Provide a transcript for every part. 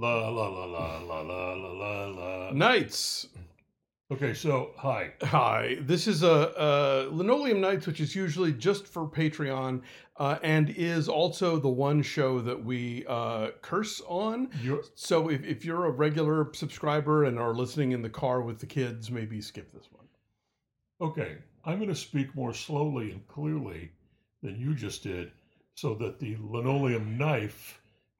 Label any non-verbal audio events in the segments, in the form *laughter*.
La la la la la la la la. Knights. Okay, so hi. Hi. This is a, a Linoleum Nights, which is usually just for Patreon, uh, and is also the one show that we uh, curse on. You're, so if, if you're a regular subscriber and are listening in the car with the kids, maybe skip this one. Okay, I'm going to speak more slowly and clearly than you just did, so that the linoleum knife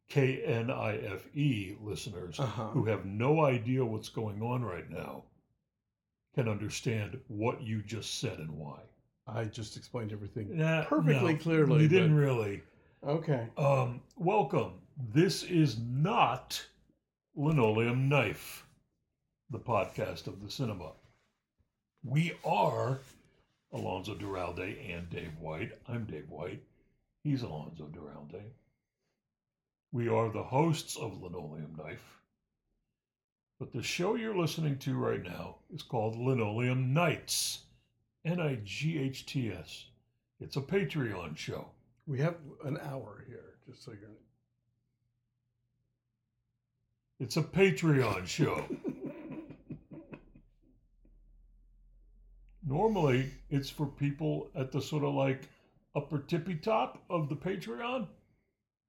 K N I F E listeners Uh-huh. who have no idea what's going on right now can understand what you just said and why. I just explained everything Nah, perfectly no, clearly. You didn't but- really. Okay. Um, welcome. This is not Linoleum Knife, the podcast of the cinema. We are Alonso Duralde and Dave White. I'm Dave White. He's Alonso Duralde. We are the hosts of Linoleum Knife. But the show you're listening to right now is called Linoleum Nights. N I G H T S. It's a Patreon show. We have an hour here, just so you're. It's a Patreon show. Normally, it's for people at the sort of like upper tippy top of the Patreon.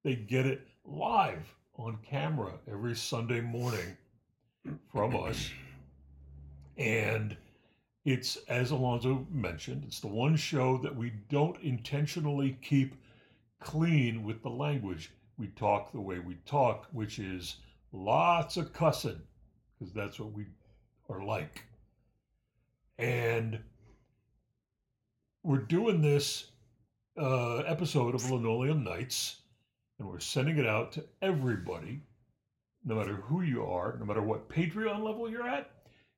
They get it live on camera every Sunday morning from us. And it's, as Alonso mentioned, it's the one show that we don't intentionally keep clean with the language. We talk the way we talk, which is lots of cussing, because that's what we are like. And we're doing this uh, episode of Linoleum Nights, and we're sending it out to everybody, no matter who you are, no matter what Patreon level you're at,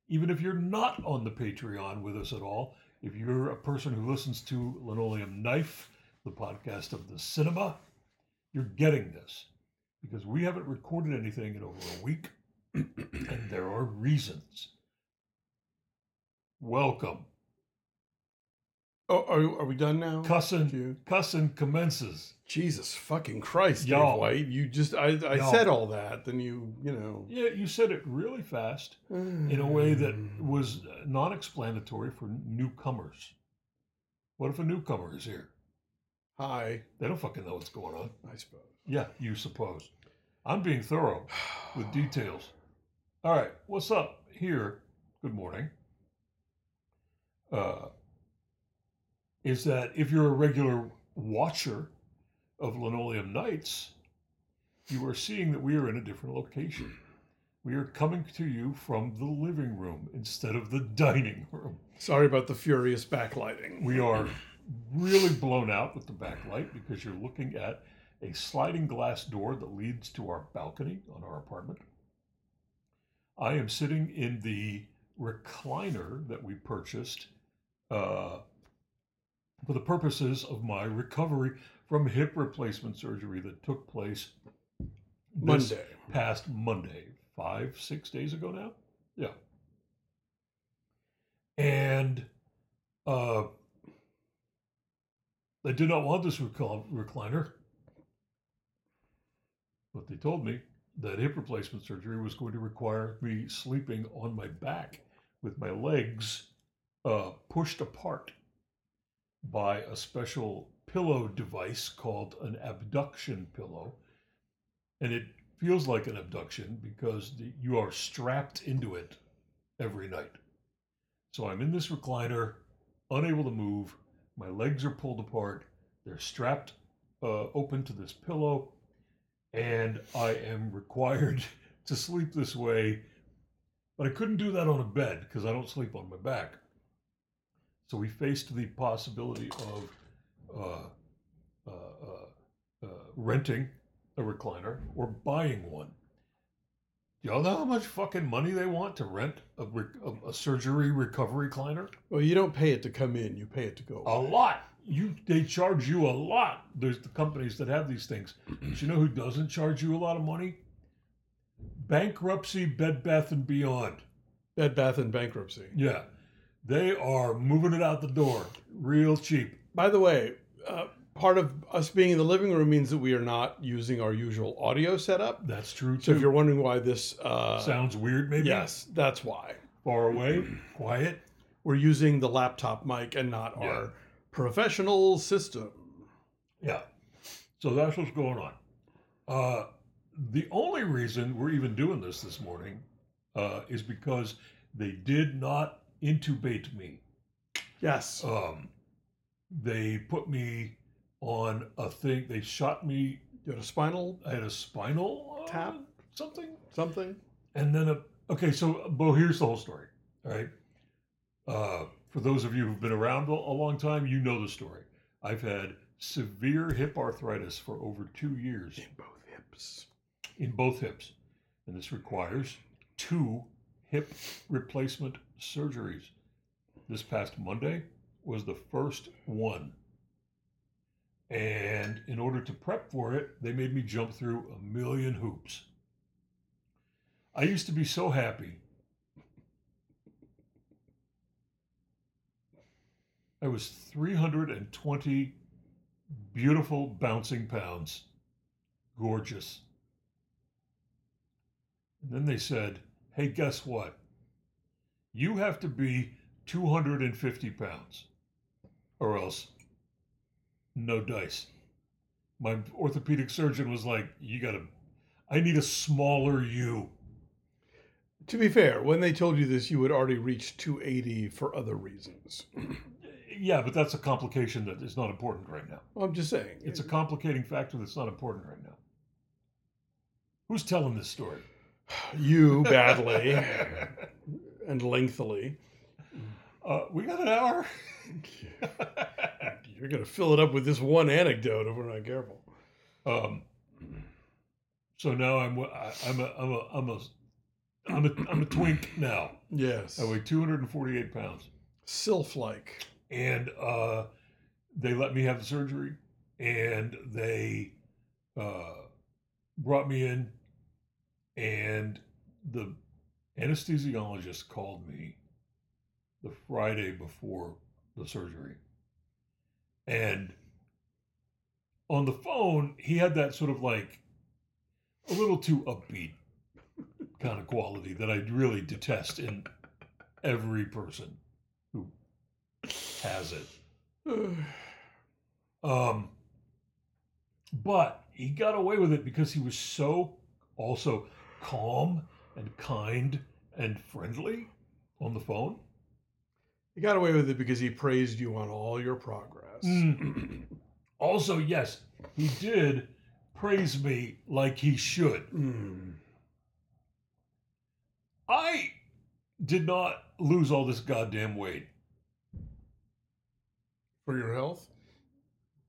even if you're not on the Patreon with us at all. If you're a person who listens to Linoleum Knife, the podcast of the cinema, you're getting this because we haven't recorded anything in over a week, *clears throat* and there are reasons. Welcome. Oh, are, are we done now? Cussing, You- cussin commences. Jesus fucking Christ, Y'all. Dave White! You just I, I said all that, then you you know Yeah, you said it really fast in a way that was non-explanatory for newcomers. What if a newcomer is here? hi. They don't fucking know what's going on. I suppose. Yeah, you suppose. I'm being thorough with *sighs* details. All right, what's up here? Good morning. Uh, is that if you're a regular watcher of Linoleum Nights, you are seeing that we are in a different location. We are coming to you from the living room instead of the dining room. Sorry about the furious backlighting. We are really blown out with the backlight because you're looking at a sliding glass door that leads to our balcony on our apartment. I am sitting in the recliner that we purchased uh, for the purposes of my recovery from hip replacement surgery that took place Monday. past Monday, five, six days ago now. Yeah. And uh, they did not want this recl- recliner, but they told me that hip replacement surgery was going to require me sleeping on my back with my legs uh, pushed apart by a special pillow device called an abduction pillow. And it feels like an abduction because you are strapped into it every night. So I'm in this recliner, unable to move. My legs are pulled apart. They're strapped uh, open to this pillow. And I am required *laughs* to sleep this way. But I couldn't do that on a bed because I don't sleep on my back. So we faced the possibility of uh, uh, uh, uh, renting a recliner or buying one. Y'all know how much fucking money they want to rent a, a, a surgery recovery recliner? Well, you don't pay it to come in; you pay it to go. A lot. You they charge you a lot. There's the companies that have these things. But you know who doesn't charge you a lot of money? Bankruptcy, Bed Bath and Beyond. Bed Bath and bankruptcy. Yeah, they are moving it out the door real cheap. By the way, uh, part of us being in the living room means that we are not using our usual audio setup. That's true So if you're wondering why this, uh, Sounds weird, maybe. yes, that's why Far away, quiet. we're using the laptop mic and not Yeah. our professional system. Yeah. So that's what's going on. Uh, the only reason we're even doing this this morning uh, is because they did not intubate me. Yes. Um, they put me on a thing. They shot me. You had a spinal I had a spinal uh, Tap? something, something. and then a. Okay, so Bo, here's the whole story. All right. Uh, for those of you who've been around a, a long time, you know the story. I've had severe hip arthritis for over two years In both hips. in both hips, and this requires two hip replacement surgeries. This past Monday was the first one. And in order to prep for it, they made me jump through a million hoops. I used to be so happy. I was 320 beautiful bouncing pounds. Gorgeous. And then they said, hey, guess what? You have to be 250 pounds, or else no dice. My orthopedic surgeon was like, you gotta, I need a smaller you. To be fair, when they told you this, you had already reached 280 for other reasons. *clears throat* Yeah, but that's a complication that is not important right now. I'm just saying. It's a complicating factor that's not important right now. Who's telling this story? You badly and lengthily. Uh, we got an hour. You're going to fill it up with this one anecdote if we're not careful. Um, so now I'm I- I'm a I'm a I'm a I'm a I'm a twink now. Yes. I weigh 248 pounds, Sylph like. and uh, they let me have the surgery, and they uh, brought me in, and the anesthesiologist called me the Friday before the surgery, and on the phone he had that sort of like a little too upbeat kind of quality that I really detest in every person who has it. *sighs* Um, but he got away with it because he was so also calm and kind and friendly on the phone. He got away with it because he praised you on all your progress. Mm. *clears throat* Also, yes, he did praise me like he should. Mm. I did not lose all this goddamn weight For your health?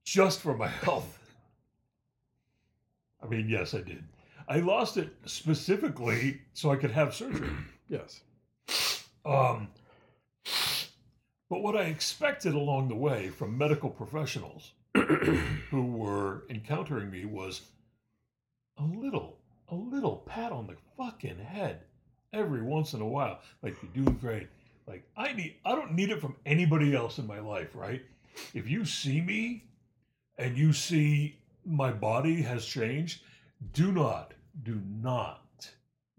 just for my *laughs* health. I mean, yes, I did. I lost it specifically so I could have surgery. *clears throat* Yes. Um, but what I expected along the way from medical professionals *clears throat* who were encountering me was a little, a little pat on the fucking head every once in a while. Like you're doing great. Like I need, I don't need it from anybody else in my life, right? If you see me and you see my body has changed, do not, do not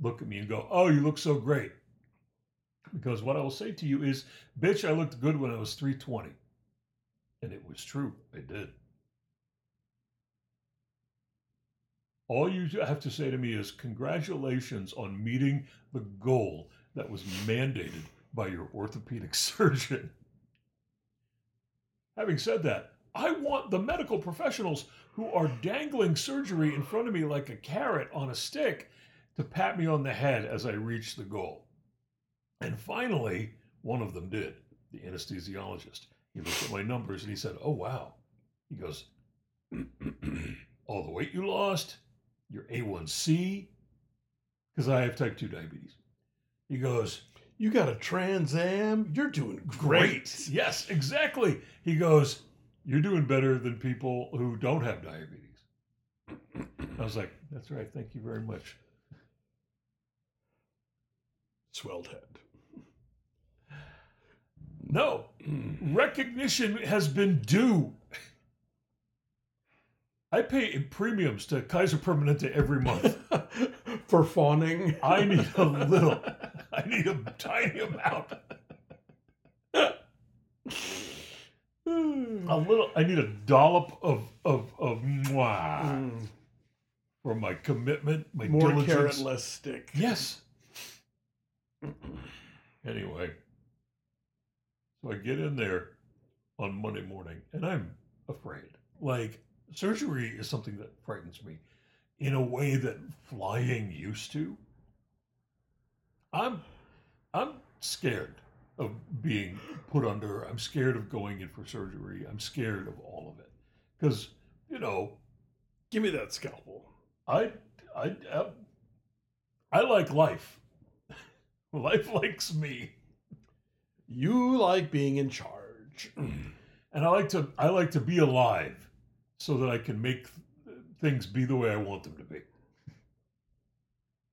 look at me and go, "Oh, you look so great." Because what I will say to you is, bitch, I looked good when I was 320. And it was true. I did. All you have to say to me is, congratulations on meeting the goal that was mandated by your orthopedic *laughs* surgeon. Having said that, I want the medical professionals who are dangling surgery in front of me like a carrot on a stick to pat me on the head as I reach the goal. And finally, one of them did, the anesthesiologist. He looked at my numbers and he said, Oh, wow. He goes, *clears throat* All the weight you lost, your A1C, because I have type 2 diabetes. He goes, You got a Trans Am? You're doing Great. great. Yes, exactly. He goes, You're doing better than people who don't have diabetes. I was like, That's right. Thank you very much. Swelled head. No, recognition has been due. I pay premiums to Kaiser Permanente every month. *laughs* For fawning. I need a little. I need a tiny amount. *laughs* A little. I need a dollop of of of mwah Mm. for my commitment, my More diligence. carrot, less stick. Yes. *clears throat* Anyway, so I get in there on Monday morning, and I'm afraid. Like surgery is something that frightens me in a way that flying used to. I'm I'm scared of being put under. I'm scared of going in for surgery. I'm scared of all of it because you know Give me that scalpel. I I I, I like life. *laughs* life likes me, You like being in charge. *clears throat* and I like to I like to be alive, so that I can make th- things be the way I want them to be.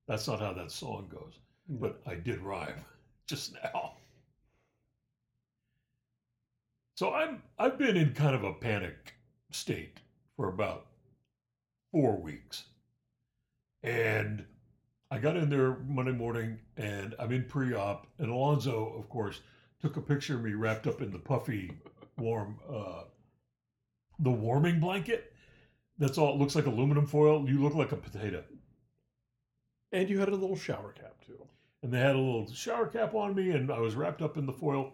That's not how that song goes, but I did rhyme *laughs* just now. So I'm I've been in kind of a panic state for about four weeks. And I got in there Monday morning and I'm in pre-op and Alonso, of course, took a picture of me wrapped up in the puffy warm uh the warming blanket. That's all it looks like aluminum foil. You look like a potato. And you had a little shower cap too. and they had a little shower cap on me and I was wrapped up in the foil.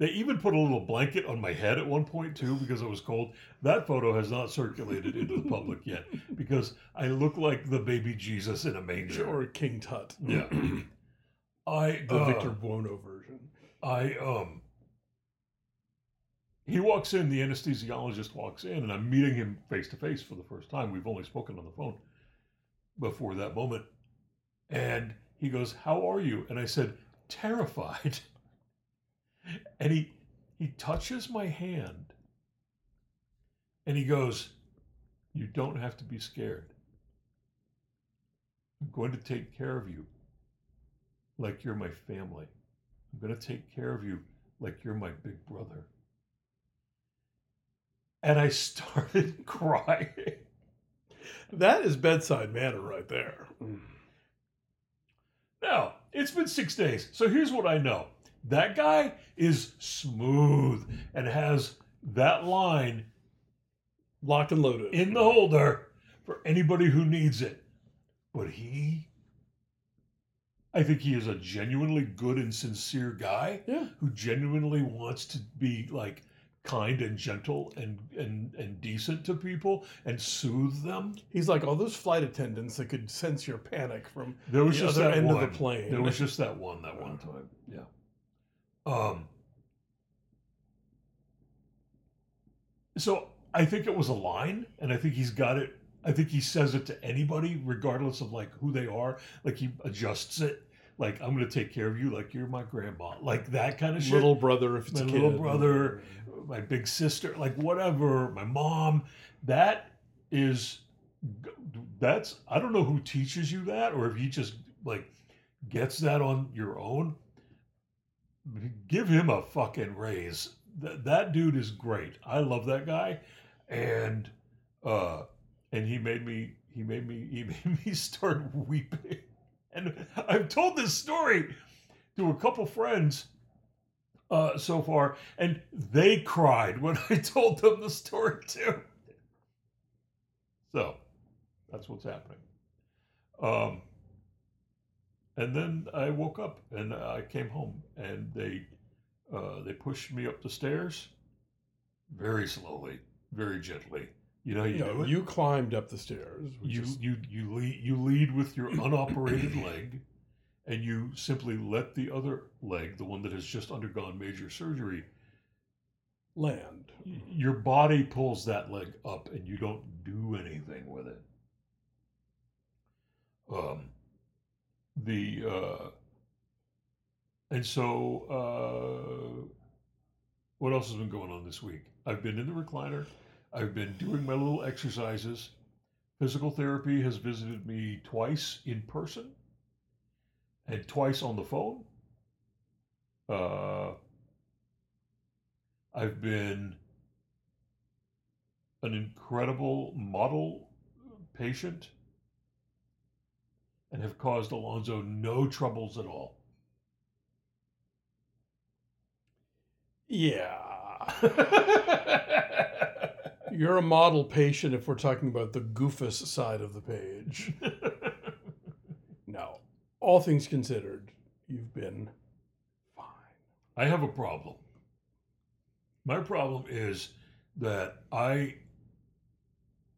They even put a little blanket on my head at one point too because it was cold. That photo has not circulated into the public yet because I look like the baby Jesus in a manger. Or King Tut. Yeah. *clears throat* I the uh, Victor Buono version. I um he walks in, the anesthesiologist walks in, and I'm meeting him face to face for the first time. We've only spoken on the phone before that moment. And he goes, How are you? And I said, Terrified. *laughs* And he he touches my hand and he goes, You don't have to be scared. I'm going to take care of you like you're my family. I'm going to take care of you like you're my big brother. And I *laughs* started crying. That is bedside manner right there. Mm. Now, it's been six days. So here's what I know that guy is smooth and has that line Locked and loaded. in the holder for anybody who needs it. But he, I think he is a genuinely good and sincere guy yeah. who genuinely wants to be like kind and gentle and and and decent to people and soothe them. He's like all those flight attendants that could sense your panic from There was the just other that end one. of the plane. There was just that one that one time. Yeah. Um. So I think it was a line, and I think he's got it. I think he says it to anybody, regardless of like who they are. Like he adjusts it. Like I'm going to take care of you, like you're my grandma, like that kind of shit. little brother if it's My little kid. brother. my big sister, like whatever, my mom. That is, that's, I don't know who teaches you that or if you just like gets that on your own. Give him a fucking raise. That, that dude is great. I love that guy. And, uh, and he made me, he made me, he *laughs* made me start weeping. And I've told this story to a couple friends uh, so far, and they cried when *laughs* I told them the story too. So that's what's happening. Um, and then I woke up and I came home, and they uh, they pushed me up the stairs very slowly, very gently. You know, you, You, know, do it? you climbed up the stairs. You is, you you lead you lead with your unoperated *coughs* leg and you simply let the other leg the one that has just undergone major surgery land. your body pulls that leg up and you don't do anything with it um the uh and so uh what else has been going on this week? I've been in the recliner. I've been doing my little exercises. Physical therapy has visited me twice in person and twice on the phone. Uh I've been an incredible model patient and have caused Alonso no troubles at all. Yeah. *laughs* You're a model patient if we're talking about the goofus side of the page. *laughs* no. All things considered, you've been fine. I have a problem. My problem is that I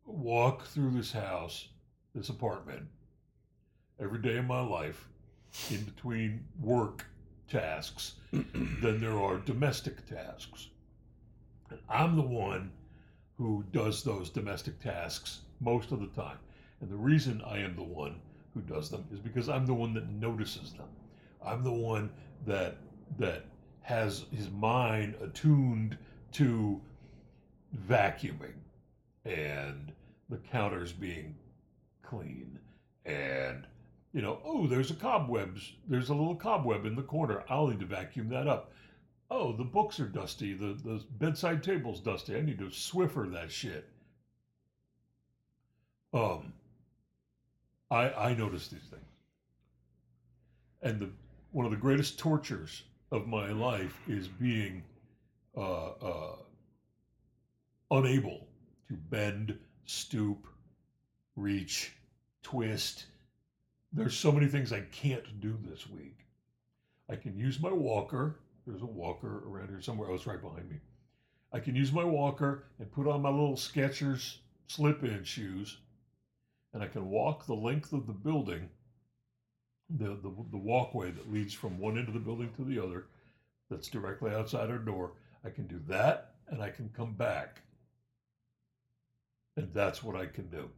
walk through this house, this apartment, every day of my life in between work tasks *clears throat* than there are domestic tasks. And I'm the one who does those domestic tasks most of the time. And the reason I am the one who does them is because I'm the one that notices them. I'm the one that that has his mind attuned to vacuuming and the counters being clean and you know, oh, there's a cobwebs. There's a little cobweb in the corner. I'll need to vacuum that up. Oh, the books are dusty. The the bedside table's dusty. I need to Swiffer that shit. Um, I I notice these things, and the one of the greatest tortures of my life is being uh, uh, unable to bend, stoop, reach, twist there's so many things I can't do this week. I can use my walker. There's a walker around here somewhere. Oh, it's right behind me. I can use my walker and put on my little Skechers slip in shoes, and I can walk the length of the building, the, the, the walkway that leads from one end of the building to the other, that's directly outside our door. I can do that, and I can come back. And that's what I can do.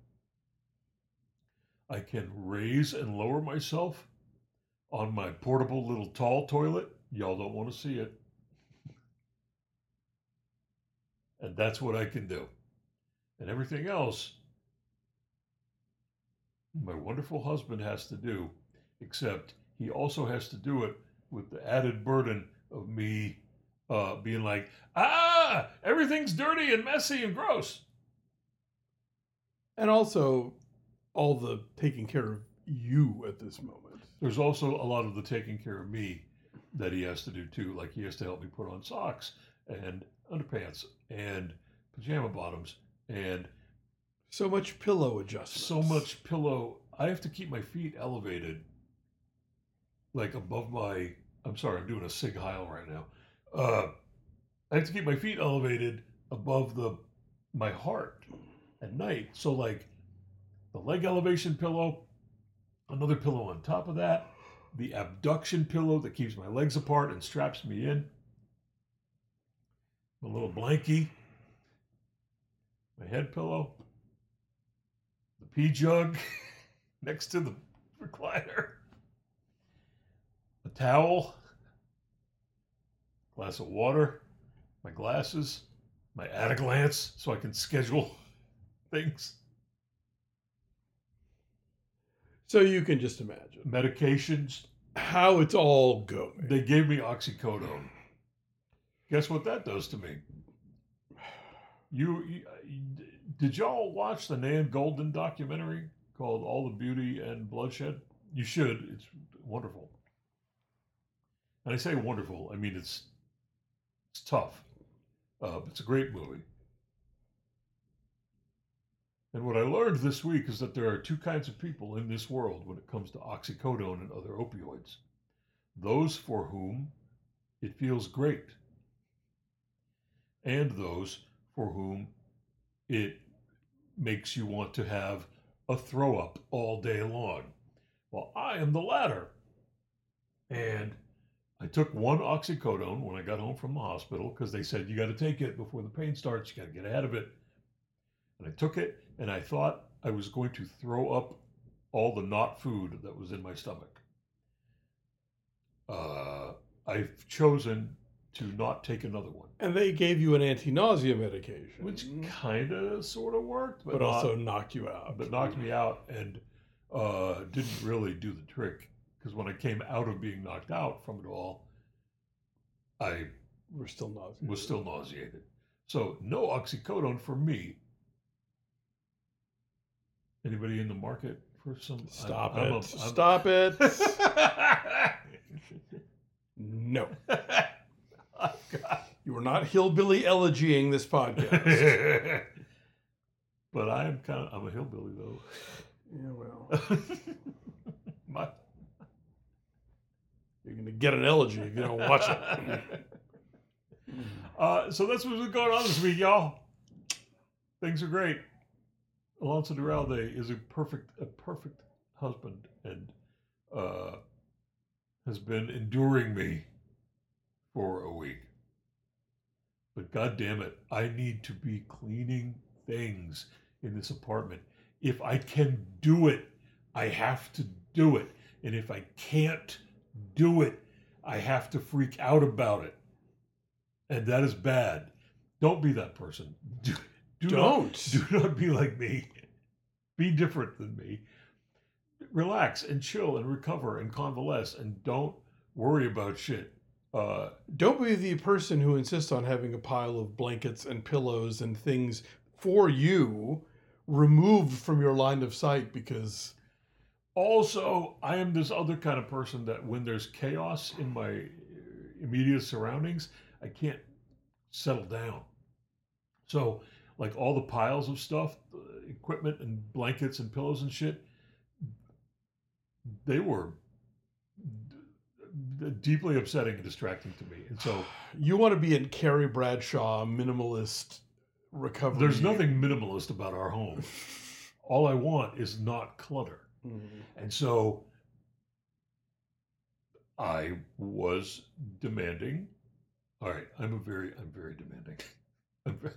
I can raise and lower myself on my portable little tall toilet. Y'all don't want to see it. And that's what I can do. And everything else, my wonderful husband has to do, except he also has to do it with the added burden of me uh, being like, ah, everything's dirty and messy and gross. And also, all the taking care of you at this moment. There's also a lot of the taking care of me that he has to do too. Like he has to help me put on socks and underpants and pajama bottoms and so much pillow adjustment. So much pillow. I have to keep my feet elevated, like above my. I'm sorry, I'm doing a sig heil right now. Uh, I have to keep my feet elevated above the my heart at night. So like the leg elevation pillow, another pillow on top of that, the abduction pillow that keeps my legs apart and straps me in, a little blankie, my head pillow, the pee jug *laughs* next to the recliner, a towel, glass of water, my glasses, my at-a-glance so I can schedule *laughs* things. So you can just imagine medications, how it's all going. They gave me oxycodone. Guess what that does to me? You, you did y'all watch the Nan Goldin documentary called All the Beauty and Bloodshed? You should. It's wonderful. And I say wonderful. I mean it's it's tough. Uh, it's a great movie. And what I learned this week is that there are two kinds of people in this world when it comes to oxycodone and other opioids those for whom it feels great, and those for whom it makes you want to have a throw up all day long. Well, I am the latter. And I took one oxycodone when I got home from the hospital because they said you got to take it before the pain starts, you got to get ahead of it. And I took it and I thought I was going to throw up all the not food that was in my stomach. Uh, I've chosen to not take another one. And they gave you an anti-nausea medication, which kind of sort of worked, but, but not, also knocked you out. But knocked me out and uh, didn't really do the trick because when I came out of being knocked out from it all, I were still nauseated. was still nauseated. So no oxycodone for me Anybody in the market for some? Stop I'm- it. I'm a- I'm- Stop it. *laughs* no. *laughs* Oh, God. You are not hillbilly elegying this podcast. *laughs* but I am kind of I'm a hillbilly though. yeah, well. My, You're going to get an elegy if you don't watch it. uh, so that's what's been going on this week, y'all. Things are great. Alonso Duralde is a perfect a perfect husband and uh, has been enduring me for a week. But god damn it, I need to be cleaning things in this apartment. If I can do it, I have to do it. And if I can't do it, I have to freak out about it. And that is bad. Don't be that person. *laughs* Do, do Don't. Not, do not be like me. Be different than me. Relax and chill and recover and convalesce and don't worry about shit. Uh, Don't be the person who insists on having a pile of blankets and pillows and things for you removed from your line of sight because Also, I am this other kind of person that when there's chaos in my immediate surroundings, I can't settle down. So, like all the piles of stuff, uh, equipment and blankets and pillows and shit, they were d- deeply upsetting and distracting to me. And so, *sighs* you want to be in Carrie Bradshaw minimalist recovery. there's nothing minimalist about our home. *laughs* All I want is not clutter. Mhm. And so I was demanding. All right, I'm a very, I'm very demanding. *laughs* I'm very,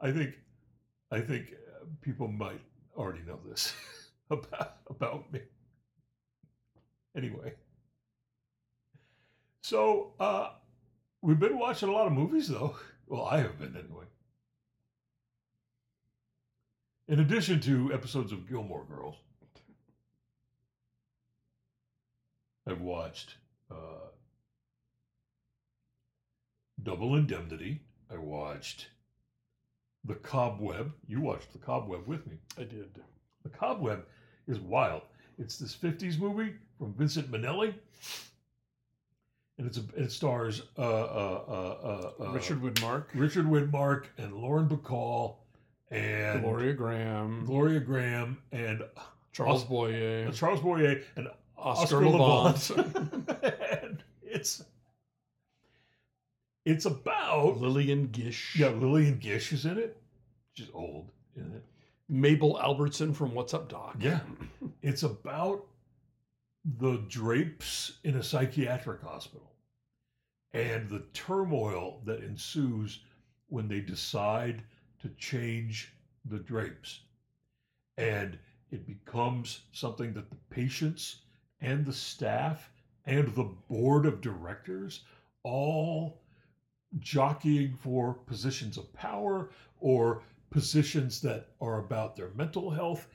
I think, I think uh, people might already know this *laughs* about about me. Anyway, so uh, we've been watching a lot of movies, though. Well, I have been anyway. In addition to episodes of Gilmore Girls, I've watched uh, Double Indemnity. I watched The Cobweb. You watched The Cobweb with me. I did. The Cobweb is wild. It's this 50s movie from Vincent Minnelli. And it's a, it stars uh, uh, uh, uh, uh, Richard Widmark, Richard Widmark and Lauren Bacall and Gloria Grahame, Gloria Grahame and Charles Os- Boyer, Charles Boyer and Oscar, Oscar Levant, Levant. *laughs* and it's it's about Lillian Gish, yeah Lillian Gish is in it. She's old in it. Mabel Albertson from What's Up Doc. Yeah. It's about the drapes in a psychiatric hospital and the turmoil that ensues when they decide to change the drapes. And it becomes something that the patients and the staff and the board of directors all jockeying for positions of power or positions that are about their mental health.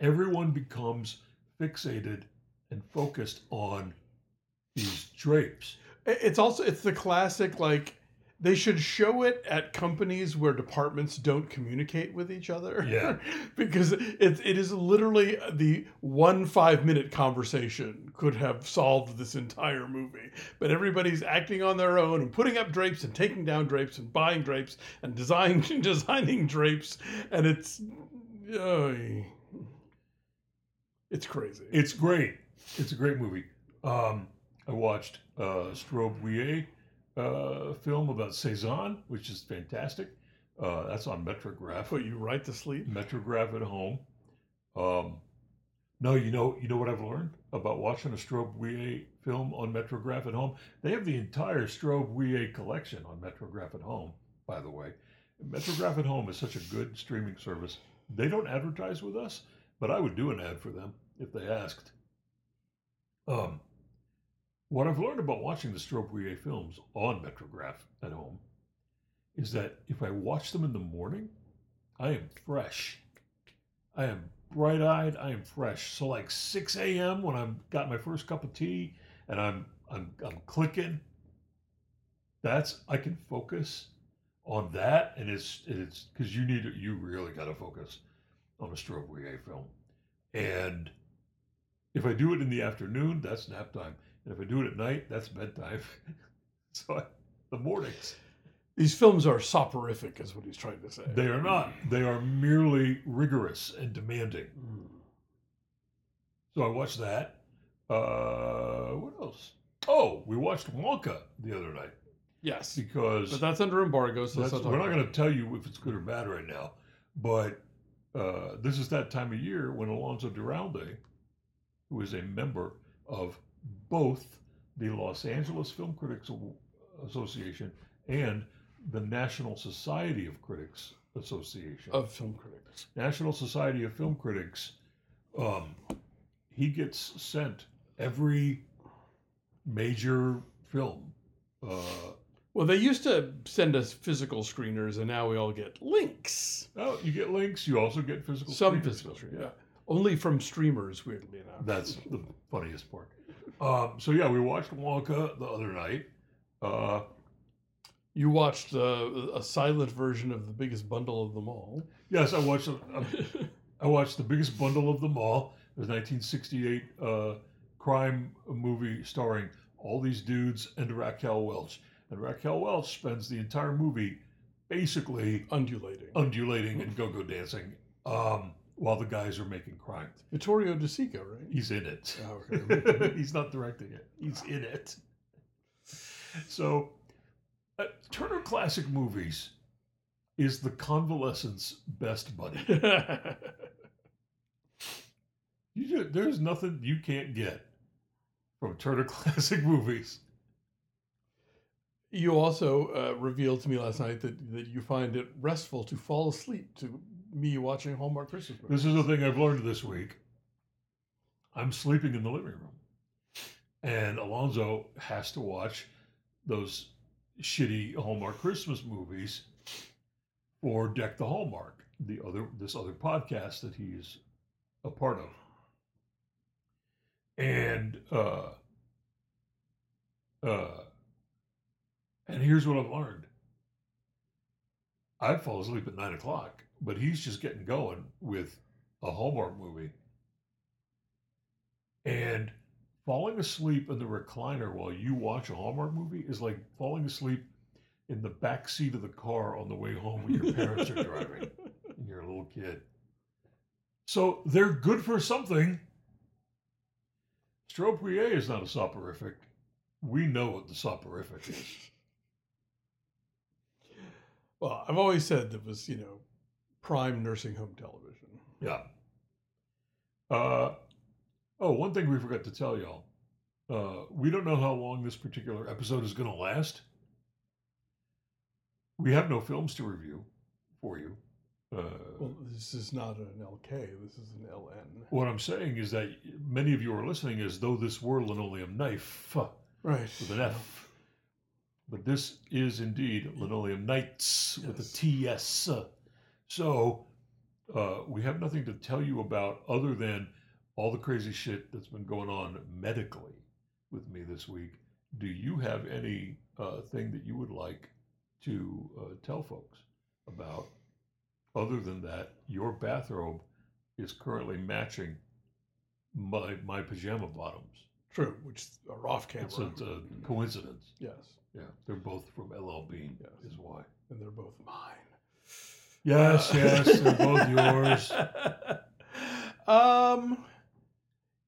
Everyone becomes fixated and focused on these drapes. It's also it's the classic like they should show it at companies where departments don't communicate with each other. Yeah. *laughs* because it, it is literally the one five minute conversation could have solved this entire movie. But everybody's acting on their own and putting up drapes and taking down drapes and buying drapes and designing *laughs* designing drapes. And it's uh, it's crazy. It's great. It's a great movie. Um, I watched uh, Straub-Huillet uh, film about Cezanne, which is fantastic. Uh, that's on Metrograph. Put *laughs* you right to sleep. Metrograph at home. Um, no, you know, you know what I've learned about watching a Straub-Huillet film on Metrograph at home. They have the entire Straub-Huillet collection on Metrograph at home. By the way, Metrograph at home is such a good streaming service. They don't advertise with us, but I would do an ad for them if they asked. Um, what I've learned about watching the Straub films on Metrograph at home is that if I watch them in the morning, I am fresh. I am bright eyed. I am fresh. So like 6 a.m. when I've got my first cup of tea and I'm I'm I'm clicking. That's I can focus on that, and it's it's because you need you really got to focus on a Straub film. And if I do it in the afternoon, that's nap time. And if I do it at night, that's bedtime. *laughs* so I, the mornings. These films are soporific, is what he's trying to say. They are not. They are merely rigorous and demanding. Mm. So I watched that. Uh, what else? Oh, we watched Wonka the other night Yes, because but that's under embargo, so that's, we're not not going to tell you if it's good or bad right now. But uh, this is that time of year when Alonso Duralde, who is a member of both the Los Angeles Film Critics Association and the National Society of Critics Association, of film critics. National Society of Film Critics, um, he gets sent every major film. Uh, Well, they used to send us physical screeners, and now we all get links. oh, you get links. You also get physical. Some physical screeners, yeah. Only from streamers, weirdly enough. That's the funniest part. Um, so yeah, we watched Wonka the other night. Uh, You watched uh, a silent version of the biggest bundle of them all. yes, I watched. uh, *laughs* I watched the biggest bundle of them all. It was 1968 uh, crime movie starring all these dudes and Raquel Welch. And Raquel Welch spends the entire movie basically Undulating. undulating and go-go dancing um, while the guys are making crimes. Vittorio De Sica, right? He's in it. Oh, okay. *laughs* He's not directing it. He's in it. So, uh, Turner Classic Movies is the convalescence best buddy. *laughs* You there's nothing you can't get from Turner *laughs* Classic Movies. you also uh, revealed to me last night that, that you find it restful to fall asleep to me watching Hallmark Christmas movies. This is the thing I've learned this week. I'm sleeping in the living room, and Alonso has to watch those shitty Hallmark Christmas movies or Deck the Hallmark, the other this other podcast that he's a part of. And uh uh and here's what I've learned. I fall asleep at nine o'clock, but he's just getting going with a Hallmark movie. And falling asleep in the recliner while you watch a Hallmark movie is like falling asleep in the back seat of the car on the way home when your parents are driving and you're a little kid. So they're good for something. Straub-Huillet is not a soporific. We know what the soporific is. Well, I've always said that was, you know, prime nursing home television. Yeah. Uh, oh, one thing we forgot to tell y'all. Uh, we don't know how long this particular episode is going to last. We have no films to review for you. Uh, Well, this is not an LK. This is an LN. what I'm saying is that many of you are listening as though this were linoleum knife Right. with an F. But this is indeed linoleum nights with a TS. So uh, we have nothing to tell you about other than all the crazy shit that's been going on medically with me this week. Do you have any uh, thing that you would like to uh, tell folks about? Other than that, your bathrobe is currently matching my my pajama bottoms. True, which are off camera. It's a, it's a coincidence. yes, Yeah, they're both from LL Bean. Yes. Is why. and they're both mine. Yes, Uh, yes, they're both *laughs* yours. um,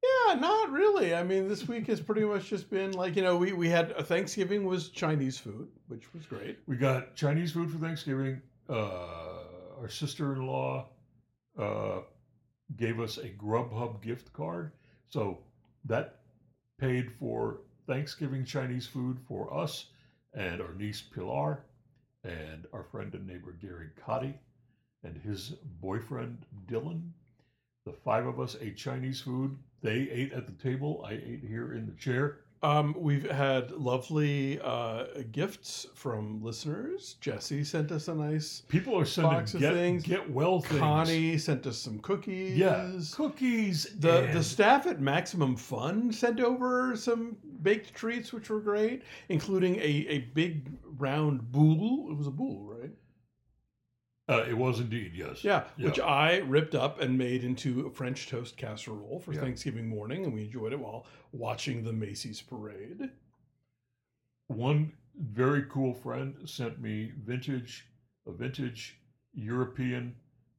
yeah, not really. I mean, this week has pretty much just been like you know we we had uh, Thanksgiving was Chinese food, which was great. We got Chinese food for Thanksgiving. Uh, our sister-in-law uh, gave us a Grubhub gift card, so that paid for Thanksgiving Chinese food for us and our niece Pilar and our friend and neighbor Gary Cotty and his boyfriend Dylan. The five of us ate Chinese food. They ate at the table. I ate here in the chair. Um, we've had lovely uh, gifts from listeners. Jesse sent us a nice. People are sending Box of get, things. get well things. Connie sent us some cookies. Yeah, cookies. The and- the staff at Maximum Fun sent over some baked treats, which were great, including a, a big round boule. It was a boule, right? Uh, it was indeed, yes. Yeah, Yeah. which I ripped up and made into a French toast casserole for Yeah. Thanksgiving morning, and we enjoyed it while watching the Macy's parade. One very cool friend sent me vintage, a vintage European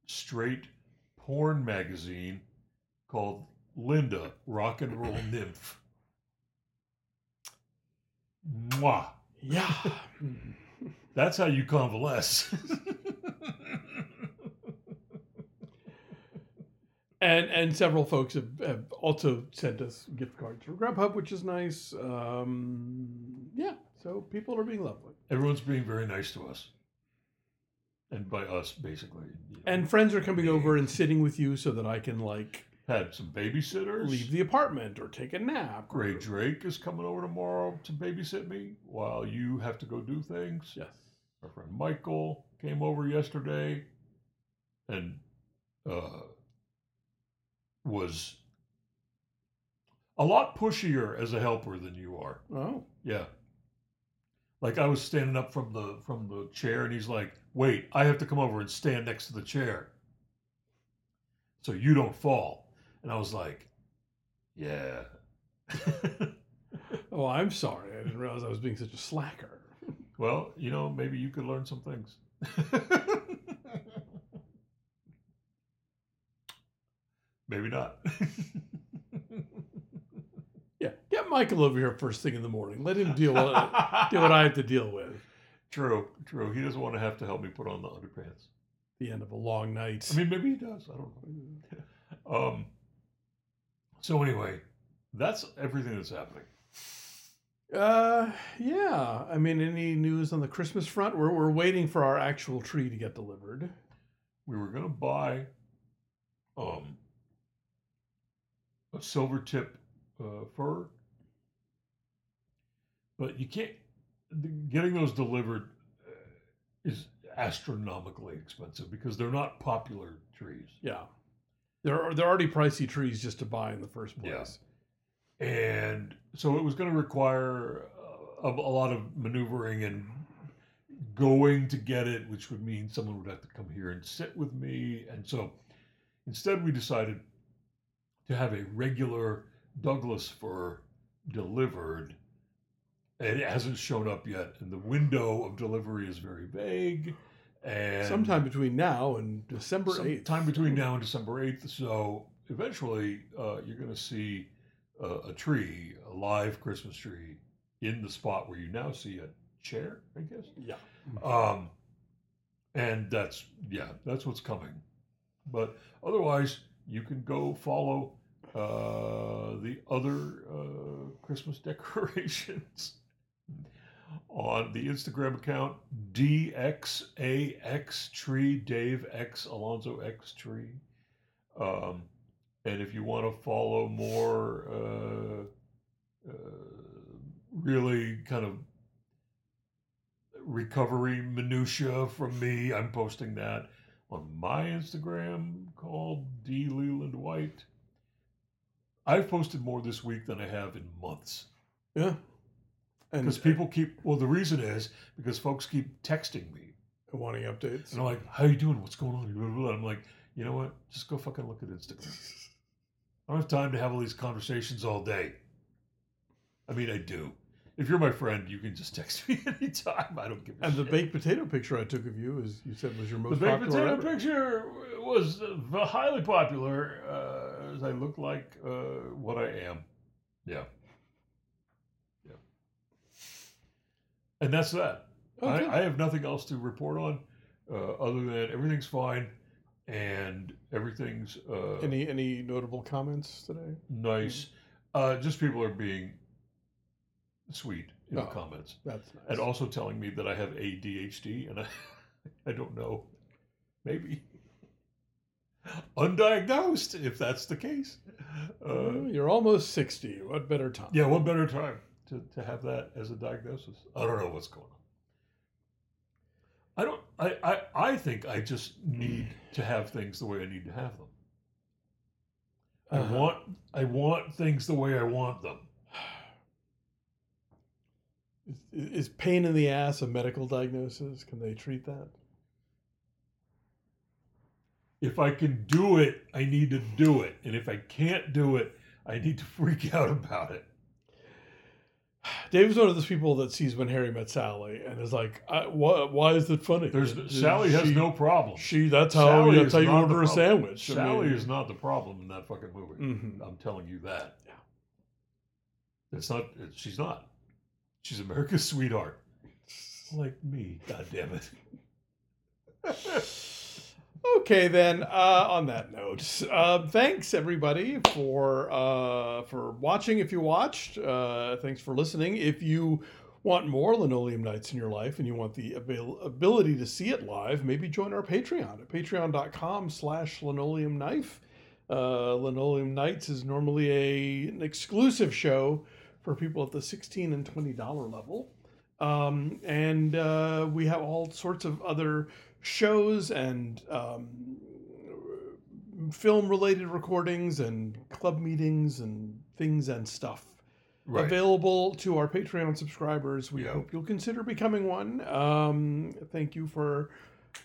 straight porn magazine called Linda Rock and Roll *coughs* Nymph. Mwah. Yeah. That's how you convalesce. *laughs* and and several folks have, have also sent us gift cards for Grubhub, which is nice. Um, yeah, so people are being lovely, Everyone's being very nice to us. And by us, basically. you know. and friends are coming over and sitting with you so that I can like had some babysitters. leave the apartment or take a nap. or- Gray Drake is coming over tomorrow to babysit me while you have to go do things. Yes. Our friend Michael came over yesterday and uh, was a lot pushier as a helper than you are. Oh. Yeah. Like I was standing up from the from the chair and he's like, "Wait, I have to come over and stand next to the chair so you don't fall." And I was like, "Yeah." *laughs* Oh, I'm sorry. I didn't realize I was being such a slacker. well, you know, maybe you could learn some things. *laughs* maybe not. *laughs* Yeah, get Michael over here first thing in the morning. Let him deal with deal what I have to deal with. True, true. He doesn't want to have to help me put on the underpants. The end of a long night. I mean, maybe he does. I don't know. Um. So anyway, that's everything that's happening. Uh, yeah. I mean, any news on the Christmas front? We're we're waiting for our actual tree to get delivered. We were gonna buy, um, a silver tip uh, fir, but you can't. the- Getting those delivered uh, is astronomically expensive because they're not popular trees. Yeah, they're they're already pricey trees just to buy in the first Yeah. place. and so it was going to require uh, a, a lot of maneuvering and going to get it, which would mean someone would have to come here and sit with me. And so instead, we decided to have a regular Douglas fir delivered. It hasn't shown up yet, and the window of delivery is very vague. And Sometime between now and December some eighth. time between now and December 8th. So eventually, uh, you're going to see uh, a tree, a live Christmas tree, in the spot where you now see a chair, I guess. Yeah. Um, and that's, yeah, that's what's coming. But otherwise, you can go follow uh, the other uh, Christmas *laughs* decorations on the Instagram account DXAX Tree, Dave X Alonso X Tree. Um, and if you want to follow more uh, uh, really kind of recovery minutia from me, I'm posting that on my Instagram called D Leland White. I've posted more this week than I have in months Yeah. And because people keep. Well, the reason is because folks keep texting me, wanting updates. and I'm like, "How are you doing? What's going on?" *laughs* Blah, blah, blah. I'm like, you know what? Just go fucking look at Instagram. *laughs* I don't have time to have all these conversations all day. I mean, I do. If you're my friend, you can just *laughs* text me anytime. I don't give a And the baked potato picture I took of you is you said was your most popular. The baked potato ever. picture was uh, highly popular, uh, as I look like uh, what I am. Yeah. And that's that. Okay. I, I have nothing else to report on uh, other than everything's fine and everything's uh, any any notable comments today? nice. Uh, just people are being sweet in the Oh. comments That's nice. and also telling me that I have ADHD, and I, *laughs* I don't know. Maybe undiagnosed, if that's the case. Uh, Well, you're almost sixty. What better time? yeah, what better time to, to have that as a diagnosis? I don't know what's going on. I don't. I, I I think I just need to have things the way I need to have them. I Uh-huh. want I want things the way I want them. Is, is pain in the ass a medical diagnosis? Can they treat that? if I can do it, I need to do it, and if I can't do it, I need to *laughs* freak out about it. Dave's one of those people that sees when Harry met Sally and is like, I, why, "Why is it funny?" There's She- Sally has no problem. She that's how Sally that's how you order a sandwich. I Sally mean- is not the problem in that fucking movie. Mhm. I'm telling you that. Yeah. It's not. It, she's not. She's America's sweetheart, like me. God damn it. *laughs* Okay, then. Uh, on that note, uh, thanks everybody for uh, for watching. If you watched, uh, thanks for listening. If you want more Linoleum Nights in your life and you want the ability to see it live, maybe join our Patreon at patreon.com/slash linoleum. Uh, Linoleum Nights is normally a an exclusive show for people at the sixteen and twenty dollar level. Um, and uh, we have all sorts of other shows and um, film related recordings and club meetings and things and stuff Right. available to our Patreon subscribers. We Yeah. hope you'll consider becoming one. Um, thank you for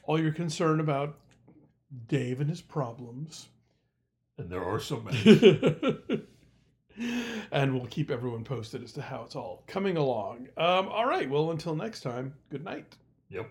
all your concern about Dave and his problems. And there are so *laughs* many. and we'll keep everyone posted as to how it's all coming along. Um, all right. Well, until next time, good night. yep.